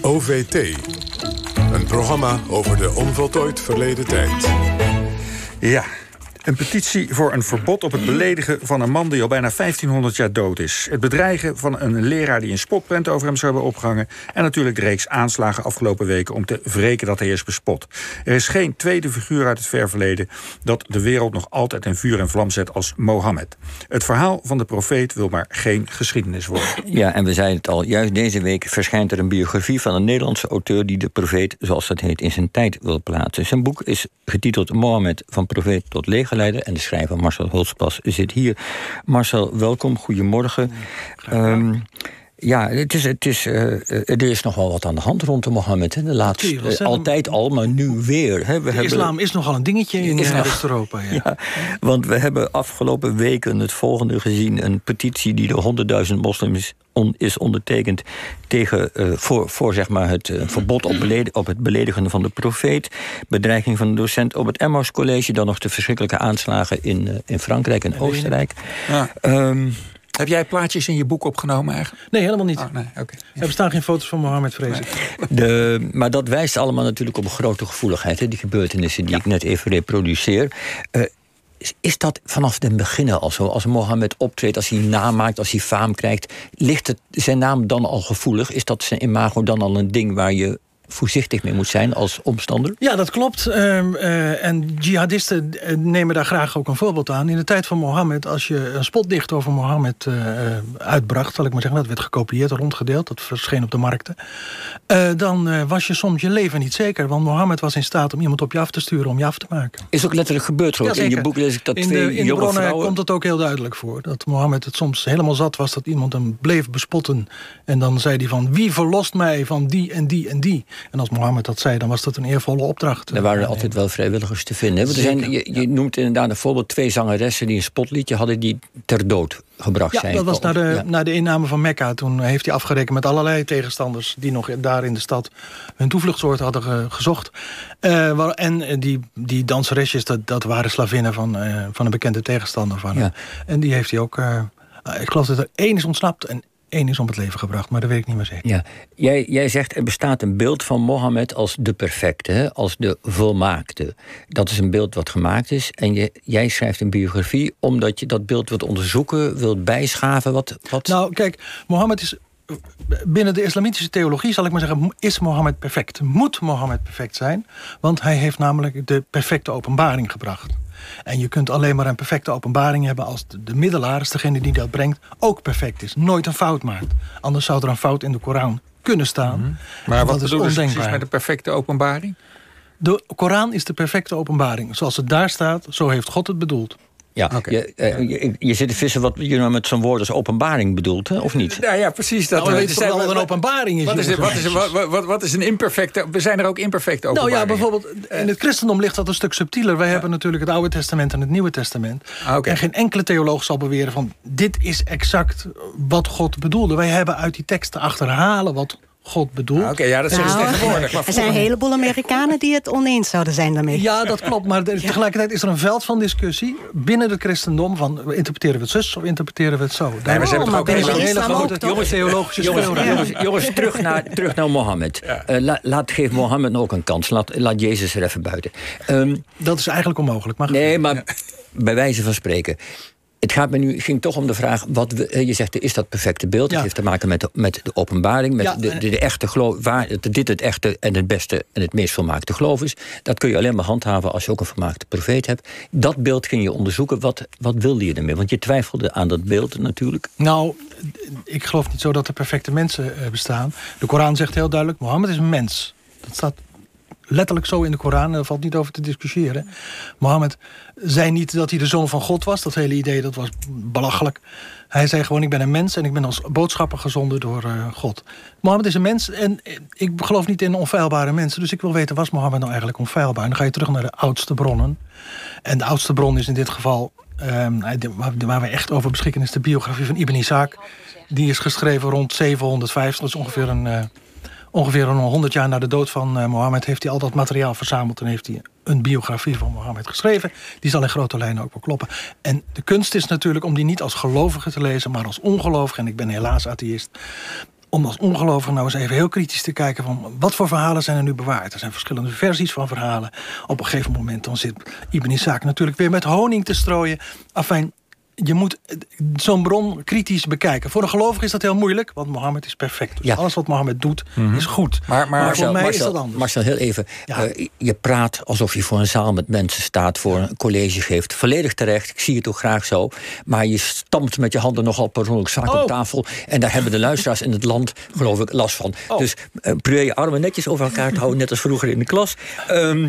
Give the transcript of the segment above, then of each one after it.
OVT. Een programma over de onvoltooid verleden tijd. Ja, een petitie voor een verbod op het beledigen van een man die al bijna 1500 jaar dood is. Het bedreigen van een leraar die een spotprent over hem zou hebben opgehangen. En natuurlijk de reeks aanslagen afgelopen weken om te wreken dat hij is bespot. Er is geen tweede figuur uit het ver verleden dat de wereld nog altijd in vuur en vlam zet als Mohammed. Het verhaal van de profeet wil maar geen geschiedenis worden. Ja, en we zeiden het al, juist deze week verschijnt er een biografie van een Nederlandse auteur die de profeet, zoals dat heet, in zijn tijd wil plaatsen. Zijn boek is getiteld Mohammed van profeet tot leger en de schrijver Marcel Hulspas zit hier. Marcel, welkom, goedemorgen. Ja, het is, het is, uh, er is nogal wat aan de hand rondom Mohammed. Hè. De laatste, uh, altijd al, maar nu weer. Hè. We de islam is nogal een dingetje in West-Europa. Ja. ja. want we hebben afgelopen weken het volgende gezien. Een petitie die door 100.000 moslims on, is ondertekend... tegen, uh, voor, voor zeg maar het verbod op, beled, op het beledigen van de profeet... bedreiging van een docent op het Emmaus College... dan nog de verschrikkelijke aanslagen in, in Frankrijk en Oostenrijk. Ja. Um, heb jij plaatjes in je boek opgenomen eigenlijk? Nee, helemaal niet. Oh, nee, okay. Er bestaan geen foto's van Mohammed, vrees. De, maar dat wijst allemaal natuurlijk op een grote gevoeligheid. Hè, die gebeurtenissen die ik net even reproduceer. Uh, is dat vanaf het begin al zo? Als Mohammed optreedt, als hij naam maakt, als hij faam krijgt... ligt het, zijn naam dan al gevoelig? Is dat zijn imago dan al een ding waar je voorzichtig mee moet zijn als omstander? Ja, dat klopt. Um, uh, en jihadisten nemen daar graag ook een voorbeeld aan. In de tijd van Mohammed, als je een spotdicht over Mohammed uh, uitbracht... zal ik maar zeggen, dat werd gekopieerd, rondgedeeld... dat verscheen op de markten... Uh, dan was je soms je leven niet zeker. Want Mohammed was in staat om iemand op je af te sturen... om je af te maken. Is ook letterlijk gebeurd, ja, In je boek lees ik dat in twee de, in de bronnen vrouwen... komt het ook heel duidelijk voor. Dat Mohammed het soms helemaal zat was dat iemand hem bleef bespotten. En dan zei hij van, wie verlost mij van die en die en die... En als Mohammed dat zei, dan was dat een eervolle opdracht. Er waren altijd wel vrijwilligers te vinden. Er zijn, je, je noemt inderdaad een voorbeeld twee zangeressen... die een spotliedje hadden die ter dood gebracht ja, zijn. dat was na de, na de inname van Mekka. Toen heeft hij afgerekend met allerlei tegenstanders... die nog daar in de stad hun toevluchtsoord hadden gezocht. Uh, en die, die danseresjes, dat, dat waren slavinnen van, uh, van een bekende tegenstander van ja. En die heeft hij ook... Uh, ik geloof dat er één is ontsnapt en één is om het leven gebracht, maar dat weet ik niet meer zeker. Ja. Jij, jij zegt er bestaat een beeld van Mohammed als de perfecte, als de volmaakte. Dat is een beeld wat gemaakt is. En je, jij schrijft een biografie omdat je dat beeld wilt onderzoeken, wilt bijschaven. Wat, wat... Nou, kijk, Mohammed is binnen de islamitische theologie, zal ik maar zeggen, is Mohammed perfect. Moet Mohammed perfect zijn, want hij heeft namelijk de perfecte openbaring gebracht. En je kunt alleen maar een perfecte openbaring hebben... als de, de middelaar, degene die dat brengt, ook perfect is. Nooit een fout maakt. Anders zou er een fout in de Koran kunnen staan. Mm -hmm. Maar wat is ondenkbaar. met de perfecte openbaring? De Koran is de perfecte openbaring. Zoals het daar staat, zo heeft God het bedoeld. Ja, je, uh, je, je, zit te vissen wat je nou met zo'n woord als openbaring bedoelt, hè? of niet? Nou ja, precies. Dat nou, we weten wel wat een openbaring is. Wat is, wat, is, wat, wat, wat is een imperfecte... We zijn er ook imperfecte openbaringen. Nou ja, bijvoorbeeld in het christendom ligt dat een stuk subtieler. Wij ja. hebben natuurlijk het Oude Testament en het Nieuwe Testament. Ah, okay. En geen enkele theoloog zal beweren van... dit is exact wat God bedoelde. Wij hebben uit die teksten achterhalen wat God bedoelt. Ah, Oké, okay, ja, dat nou, tegenwoordig. Maar er zijn een heleboel Amerikanen die het oneens zouden zijn daarmee. Ja, dat klopt. Maar tegelijkertijd is er een veld van discussie binnen het christendom... van interpreteren we het zus of interpreteren we het zo? Nee, maar ze hebben toch ook een hele grote jongens, theologische jongens, jongens, jongens, terug naar, terug naar Mohammed. Ja. Uh, la, laat, geef Mohammed ook een kans. Laat, laat Jezus er even buiten. Um, dat is eigenlijk onmogelijk. Maar nee, maar bij wijze van spreken het gaat me nu, ging toch om de vraag, wat we, je zegt, is dat perfecte beeld? Ja. Het heeft te maken met de, met de openbaring, met ja, de, de, de, echte geloof, waar dit het echte en het beste en het meest volmaakte geloof is. Dat kun je alleen maar handhaven als je ook een vermaakte profeet hebt. Dat beeld ging je onderzoeken. Wat, wat wilde je ermee? Want je twijfelde aan dat beeld natuurlijk. Nou, ik geloof niet zo dat er perfecte mensen bestaan. De Koran zegt heel duidelijk, Mohammed is een mens. Dat staat letterlijk zo in de Koran. Daar valt niet over te discussiëren. Mohammed zei niet dat hij de zoon van God was. Dat hele idee dat was belachelijk. Hij zei gewoon, ik ben een mens en ik ben als boodschapper gezonden door uh, God. Mohammed is een mens en ik geloof niet in onfeilbare mensen. Dus ik wil weten, was Mohammed nou eigenlijk onfeilbaar? Dan ga je terug naar de oudste bronnen. En de oudste bron is in dit geval, um, waar we echt over beschikken... is de biografie van Ibn Isaac. Die is geschreven rond 750, dat is ongeveer een... Uh, ongeveer een 100 jaar na de dood van uh, Mohammed... heeft hij al dat materiaal verzameld en heeft hij een biografie van Mohammed geschreven. Die zal in grote lijnen ook wel kloppen. En de kunst is natuurlijk om die niet als gelovige te lezen... maar als ongelovige, en ik ben helaas atheïst... om als ongelovige nou eens even heel kritisch te kijken van wat voor verhalen zijn er nu bewaard. Er zijn verschillende versies van verhalen. Op een gegeven moment dan zit Ibn Isaac natuurlijk weer met honing te strooien. Afijn, je moet zo'n bron kritisch bekijken. Voor een gelovige is dat heel moeilijk, want Mohammed is perfect. Dus Ja. alles wat Mohammed doet, is goed. Maar- maar- voor mij Marcel, is dat anders. Marcel, heel even. Ja. Eh, je praat alsof je voor een zaal met mensen staat, voor een college geeft. Volledig terecht, ik zie het ook graag zo. Maar je stampt met je handen nogal persoonlijk vaak Oh. op tafel. En daar hebben de luisteraars in het land, geloof ik, last van. Oh. Dus uh, probeer je armen netjes over elkaar te houden, net als vroeger in de klas. Ehm,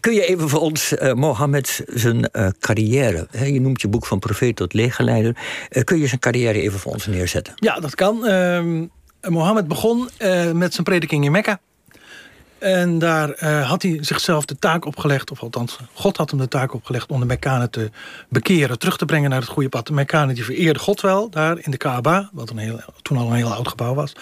kun je even voor ons eh, Mohammed zijn eh, carrière, hè, je noemt je boek van profeet tot legerleider. eh, kun je zijn carrière even voor ons neerzetten? Ja, dat kan. Ehm Mohammed begon eh, met zijn prediking in Mekka. En daar eh, had hij zichzelf de taak opgelegd, of althans, God had hem de taak opgelegd om de Mekkanen te bekeren, terug te brengen naar het goede pad. De Mekkanen die vereerden God wel daar in de Kaaba, wat een heel, toen al een heel oud gebouw was.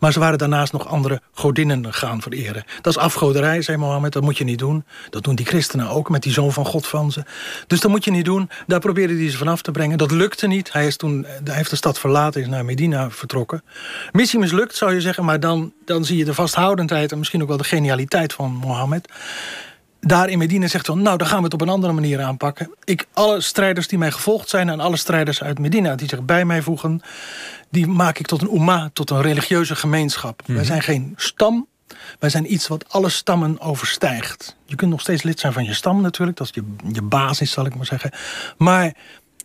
Maar ze waren daarnaast nog andere godinnen gaan vereren. Dat is afgoderij, zei Mohammed, dat moet je niet doen. Dat doen die christenen ook met die zoon van God van ze. Dus dat moet je niet doen. Daar probeerde hij ze vanaf te brengen. Dat lukte niet. Hij, is toen, hij heeft de stad verlaten, is naar Medina vertrokken. Missie mislukt, zou je zeggen, maar dan, dan zie je de vasthoudendheid en misschien ook wel de genialiteit van Mohammed. Daar in Medina zegt hij, nou, dan gaan we het op een andere manier aanpakken. Ik, alle strijders die mij gevolgd zijn en alle strijders uit Medina die zich bij mij voegen, die maak ik tot een umma, tot een religieuze gemeenschap. Wij zijn geen stam, wij zijn iets wat alle stammen overstijgt. Je kunt nog steeds lid zijn van je stam natuurlijk, dat is je, je basis, zal ik maar zeggen. Maar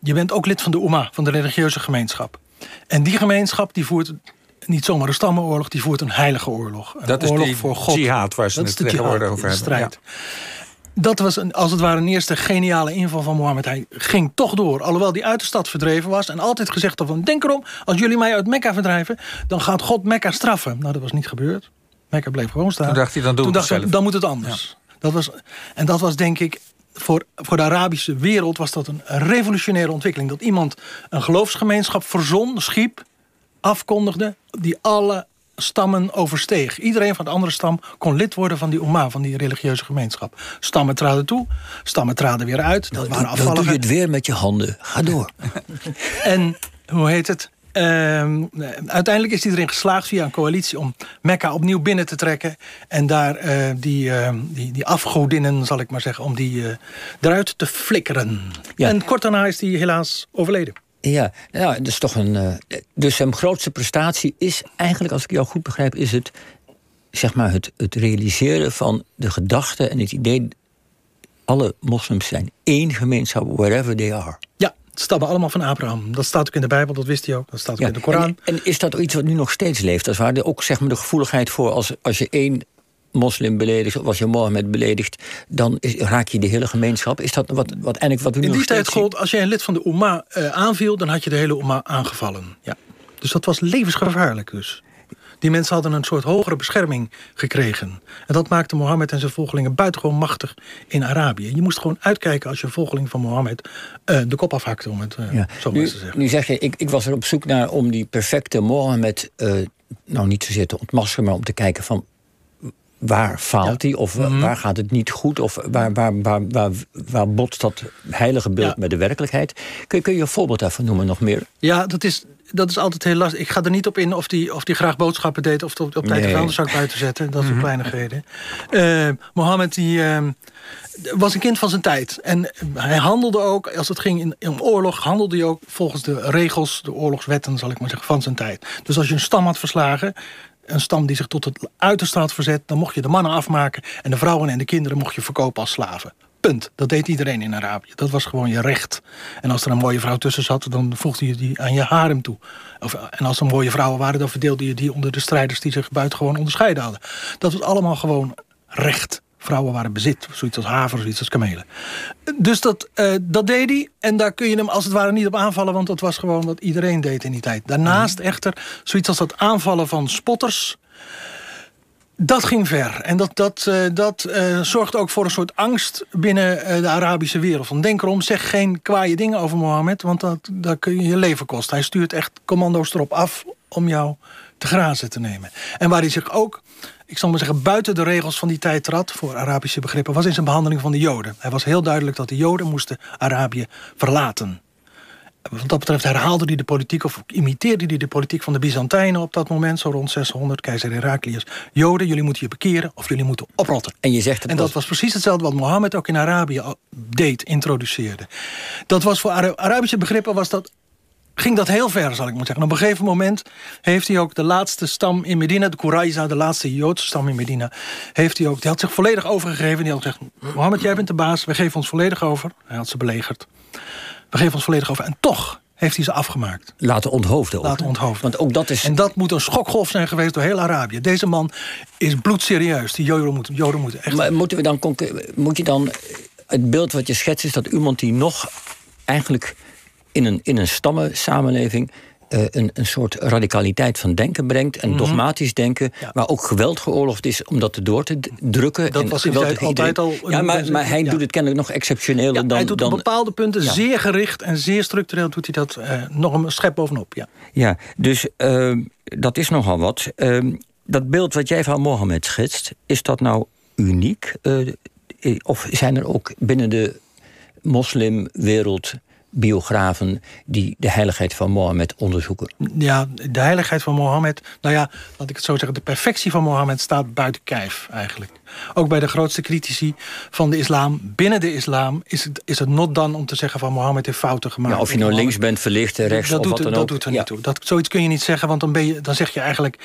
je bent ook lid van de umma, van de religieuze gemeenschap. En die gemeenschap die voert niet zomaar een stammenoorlog, die voert een heilige oorlog. Een Dat is oorlog die voor God. jihad waar ze Dat het is tegenwoordig over hebben. strijd. Dat was een, als het ware een eerste geniale inval van Mohammed. Hij ging toch door, alhoewel hij uit de stad verdreven was... en altijd gezegd had van, denk erom, als jullie mij uit Mekka verdrijven... dan gaat God Mekka straffen. Nou, dat was niet gebeurd. Mekka bleef gewoon staan. Toen dacht hij, dan doe Toen dacht hij, dan moet het anders. Dat was, en dat was denk ik... Voor, voor de Arabische wereld was dat een revolutionaire ontwikkeling. Dat iemand een geloofsgemeenschap verzon, schiep, afkondigde... die alle stammen oversteeg. Iedereen van de andere stam kon lid worden van die Umma, van die religieuze gemeenschap. Stammen traden toe, stammen traden weer uit. Dat waren Dan doe je afvalligen. het weer met je handen. Ga door. En hoe heet het? Ehm, uiteindelijk is erin geslaagd via een coalitie om Mekka opnieuw binnen te trekken. En daar eh, die, eh, die, die afgodinnen, zal ik maar zeggen, om die eh, eruit te flikkeren. Ja. En kort daarna is hij helaas overleden. Ja, ja, dat is toch een. eh, dus zijn grootste prestatie is eigenlijk, als ik jou goed begrijp, is het, zeg maar, het, het realiseren van de gedachte en het idee. Alle moslims zijn één gemeenschap, wherever they are. Ja, het stammen allemaal van Abraham. Dat staat ook in de Bijbel, dat wist hij ook. Dat staat ook Ja, in de Koran. En, en is dat iets wat nu nog steeds leeft? Als waar ook zeg maar, de gevoeligheid voor als, als je één moslim beledigt, of als je Mohammed beledigt, dan is, raak je de hele gemeenschap. Is dat wat, wat eigenlijk wat we nu In die tijd gold, als jij een lid van de Umma eh, aanviel... dan had je de hele Umma aangevallen. Ja. Dus dat was levensgevaarlijk dus. Die mensen hadden een soort hogere bescherming gekregen. En dat maakte Mohammed en zijn volgelingen buitengewoon machtig in Arabië. Je moest gewoon uitkijken als je volgeling van Mohammed eh, de kop afhakte, om het eh, Ja. zo maar Nu, te zeggen. nu zeg je, ik, ik was er op zoek naar om die perfecte Mohammed, nou niet zozeer te ontmaskeren, maar om te kijken van waar faalt hij of Mhm. waar gaat het niet goed of waar, waar, waar, waar, waar botst dat heilige beeld Ja. met de werkelijkheid. Kun, je- kun je een voorbeeld daarvan noemen nog meer? Ja, dat is, dat is altijd heel lastig. Ik ga er niet op in of die, of die graag boodschappen deed... of op, op tijd de Nee. vuilniszak buiten zetten. Dat soort kleinigheden. Eh, Mohammed die, eh, was een kind van zijn tijd. En hij handelde ook, als het ging in, in oorlog... handelde hij ook volgens de regels, de oorlogswetten, zal ik maar zeggen, van zijn tijd. Dus als je een stam had verslagen... een stam die zich tot het uiterste had verzet... dan mocht je de mannen afmaken... en de vrouwen en de kinderen mocht je verkopen als slaven. Punt. Dat deed iedereen in Arabië. Dat was gewoon je recht. En als er een mooie vrouw tussen zat, dan voegde je die aan je harem toe. Of, en als er mooie vrouwen waren, dan verdeelde je die onder de strijders die zich buitengewoon onderscheiden hadden. Dat was allemaal gewoon recht. Vrouwen waren bezit, zoiets als haver, zoiets als kamelen. Dus dat, eh, dat deed hij. En daar kun je hem als het ware niet op aanvallen, want dat was gewoon wat iedereen deed in die tijd. Daarnaast echter, zoiets als dat aanvallen van spotters. Dat ging ver. En dat, dat, eh, dat eh, zorgt ook voor een soort angst binnen de Arabische wereld. Van denk erom, zeg geen kwaaie dingen over Mohammed, want dat, dat kun je je leven kosten. Hij stuurt echt commando's erop af om jou te grazen te nemen. En waar hij zich ook, ik zal maar zeggen, buiten de regels van die tijd trad, voor Arabische begrippen, was in zijn behandeling van de Joden. Hij was heel duidelijk dat de Joden moesten Arabië verlaten. wat dat betreft herhaalde hij de politiek... of imiteerde hij de politiek van de Byzantijnen op dat moment... zo rond 600, keizer Heraclius. Joden, jullie moeten je bekeren of jullie moeten oprotten. En je zegt het En dat was- was precies hetzelfde wat Mohammed ook in Arabië deed, introduceerde. Dat was voor Ara- Arabische begrippen was dat, ging dat heel ver, zal ik maar zeggen. En op een gegeven moment heeft hij ook de laatste stam in Medina... de Quraiza, de laatste Joodse stam in Medina... heeft hij ook, die had zich volledig overgegeven. Die had gezegd, Mohammed, jij bent de baas, we geven ons volledig over. Hij had ze belegerd. We geven ons volledig over. En toch heeft hij ze afgemaakt. laten onthoofden. ook, Laten onthoofden. Want ook dat is... En dat moet een schokgolf zijn geweest door heel Arabië. Deze man is bloedserieus. Die Joden moeten, Joden moeten echt... Maar moeten we dan, moet je dan... Het beeld wat je schetst is dat iemand die nog eigenlijk in een, in een stammensamenleving... eh, een, een soort radicaliteit van denken brengt en dogmatisch denken... Mhm. Ja. waar ook geweld geoorloofd is om dat erdoor te drukken. Dat en was in altijd iedereen. al Ja, maar, maar hij ja. doet het kennelijk nog exceptioneler Ja, dan... hij doet dan op bepaalde punten zeer gericht en zeer structureel doet hij dat eh, nog een schep bovenop. Ja. Ja, dus eh, dat is nogal wat. Eh, dat beeld wat jij van Mohammed schetst, is dat nou uniek? Eh, of zijn er ook binnen de moslimwereld biografen die de heiligheid van Mohammed onderzoeken? ja, de heiligheid van Mohammed, nou ja, laat ik het zo zeggen, de perfectie van Mohammed staat buiten kijf eigenlijk. Ook bij de grootste critici van de islam, binnen de islam, is het, is het not dan om te zeggen van Mohammed heeft fouten gemaakt. Ja, of je nou links bent, verlicht, rechts dat of doet, wat dan dat ook. doet er Ja. niet toe. Dat, zoiets kun je niet zeggen, want dan, ben je, dan zeg je eigenlijk...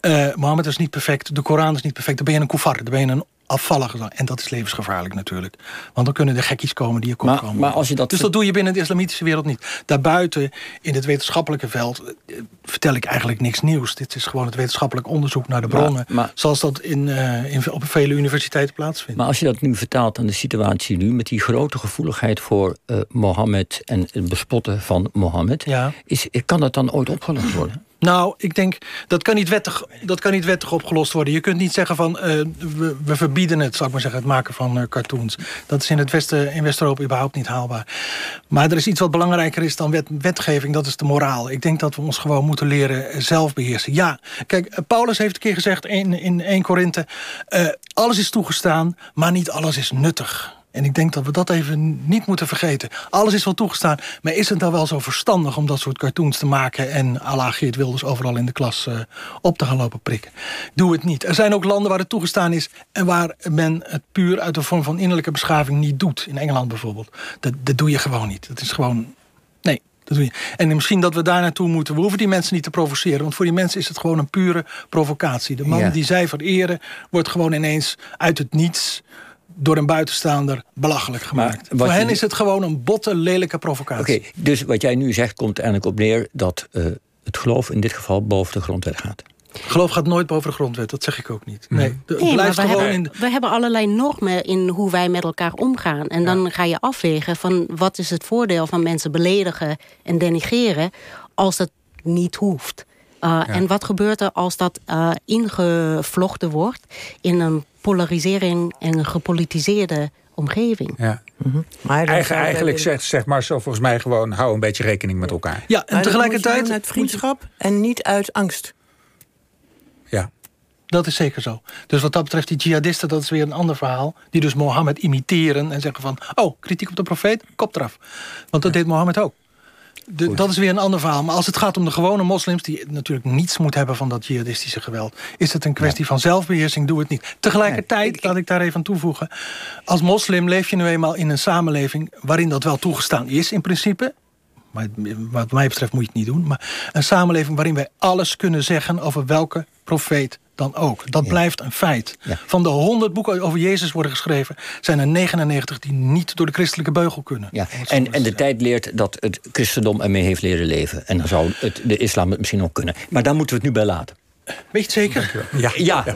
eh Mohammed is niet perfect, de Koran is niet perfect... dan ben je een koefar, dan ben je een afvallige. En dat is levensgevaarlijk natuurlijk. Want dan kunnen er gekkies komen die je kon Maar- komen. maar als je dat dus dat doe je binnen de islamitische wereld niet. Daarbuiten, in het wetenschappelijke veld... eh, vertel ik eigenlijk niks nieuws. Dit is gewoon het wetenschappelijk onderzoek naar de bronnen... maar- zoals dat in, eh, in, op vele universiteiten plaatsvindt. Maar als je dat nu vertaalt aan de situatie nu... met die grote gevoeligheid voor eh, Mohammed en het bespotten van Mohammed... Ja. Is, kan dat dan ooit opgelost worden? Nou, ik denk, dat kan niet wettig, dat kan niet wettig opgelost worden. Je kunt niet zeggen van, eh, we, we verbieden het, zal ik maar zeggen, het maken van eh, cartoons. Dat is in het Westen, in West-Europa überhaupt niet haalbaar. Maar er is iets wat belangrijker is dan wet, wetgeving, dat is de moraal. Ik denk dat we ons gewoon moeten leren eh, zelf beheersen. Ja, kijk, Paulus heeft een keer gezegd in, in 1 Korinthe, alles is toegestaan, maar niet alles is nuttig. En ik denk dat we dat even niet moeten vergeten. Alles is wel toegestaan, maar is het nou wel zo verstandig... om dat soort cartoons te maken... en à la Geert Wilders overal in de klas eh, op te gaan lopen prikken? Doe het niet. Er zijn ook landen waar het toegestaan is... en waar men het puur uit de vorm van innerlijke beschaving niet doet. In Engeland bijvoorbeeld. Dat, dat doe je gewoon niet. Dat is gewoon... Nee, dat doe je. En misschien dat we daar naartoe moeten. We hoeven die mensen niet te provoceren. Want voor die mensen is het gewoon een pure provocatie. De man Ja. die zij vereren... wordt gewoon ineens uit het niets door een buitenstaander belachelijk gemaakt. Voor hen is het gewoon een botte, lelijke Oké, provocatie. dus wat jij nu zegt komt er eigenlijk op neer dat eh, het geloof in dit geval boven de grondwet gaat. Geloof gaat nooit boven de grondwet, dat zeg ik ook niet. Nee, Nee, maar blijft we gewoon hebben, in... de- we hebben allerlei normen in hoe wij met elkaar omgaan. En dan ga je afwegen van wat is het voordeel van mensen beledigen en denigreren als dat niet hoeft. Uh, En wat gebeurt er als dat uh, ingevlochten wordt in een polarisering en een gepolitiseerde omgeving? Ja. Maar dan Eigen, zou eigenlijk we- zeg, zeg maar zo volgens mij gewoon hou een beetje rekening met elkaar. Ja, en maar tegelijkertijd... uit vriendschap en niet uit angst. Ja. Dat is zeker zo. Dus wat dat betreft, die jihadisten, dat is weer een ander verhaal. Die dus Mohammed imiteren en zeggen van... oh, kritiek op de profeet, kop eraf. Want dat deed Mohammed ook. De- dat is weer een ander verhaal. Maar als het gaat om de gewone moslims... die natuurlijk niets moet hebben van dat jihadistische geweld... is het een kwestie van zelfbeheersing, doe het niet. Tegelijkertijd, laat ik daar even aan toevoegen... als moslim leef je nu eenmaal in een samenleving... waarin dat wel toegestaan is in principe... Maar wat mij betreft moet je het niet doen. Maar een samenleving waarin wij alles kunnen zeggen over welke profeet dan ook. Dat blijft een feit. Ja. Van de honderd boeken over Jezus worden geschreven... zijn er 99 die niet door de christelijke beugel kunnen. Ja. En, en de tijd leert dat het christendom ermee heeft leren leven. En dan zou het, de islam het misschien ook kunnen. Maar daar moeten we het nu bij laten. Weet je het zeker? Ja. Ja,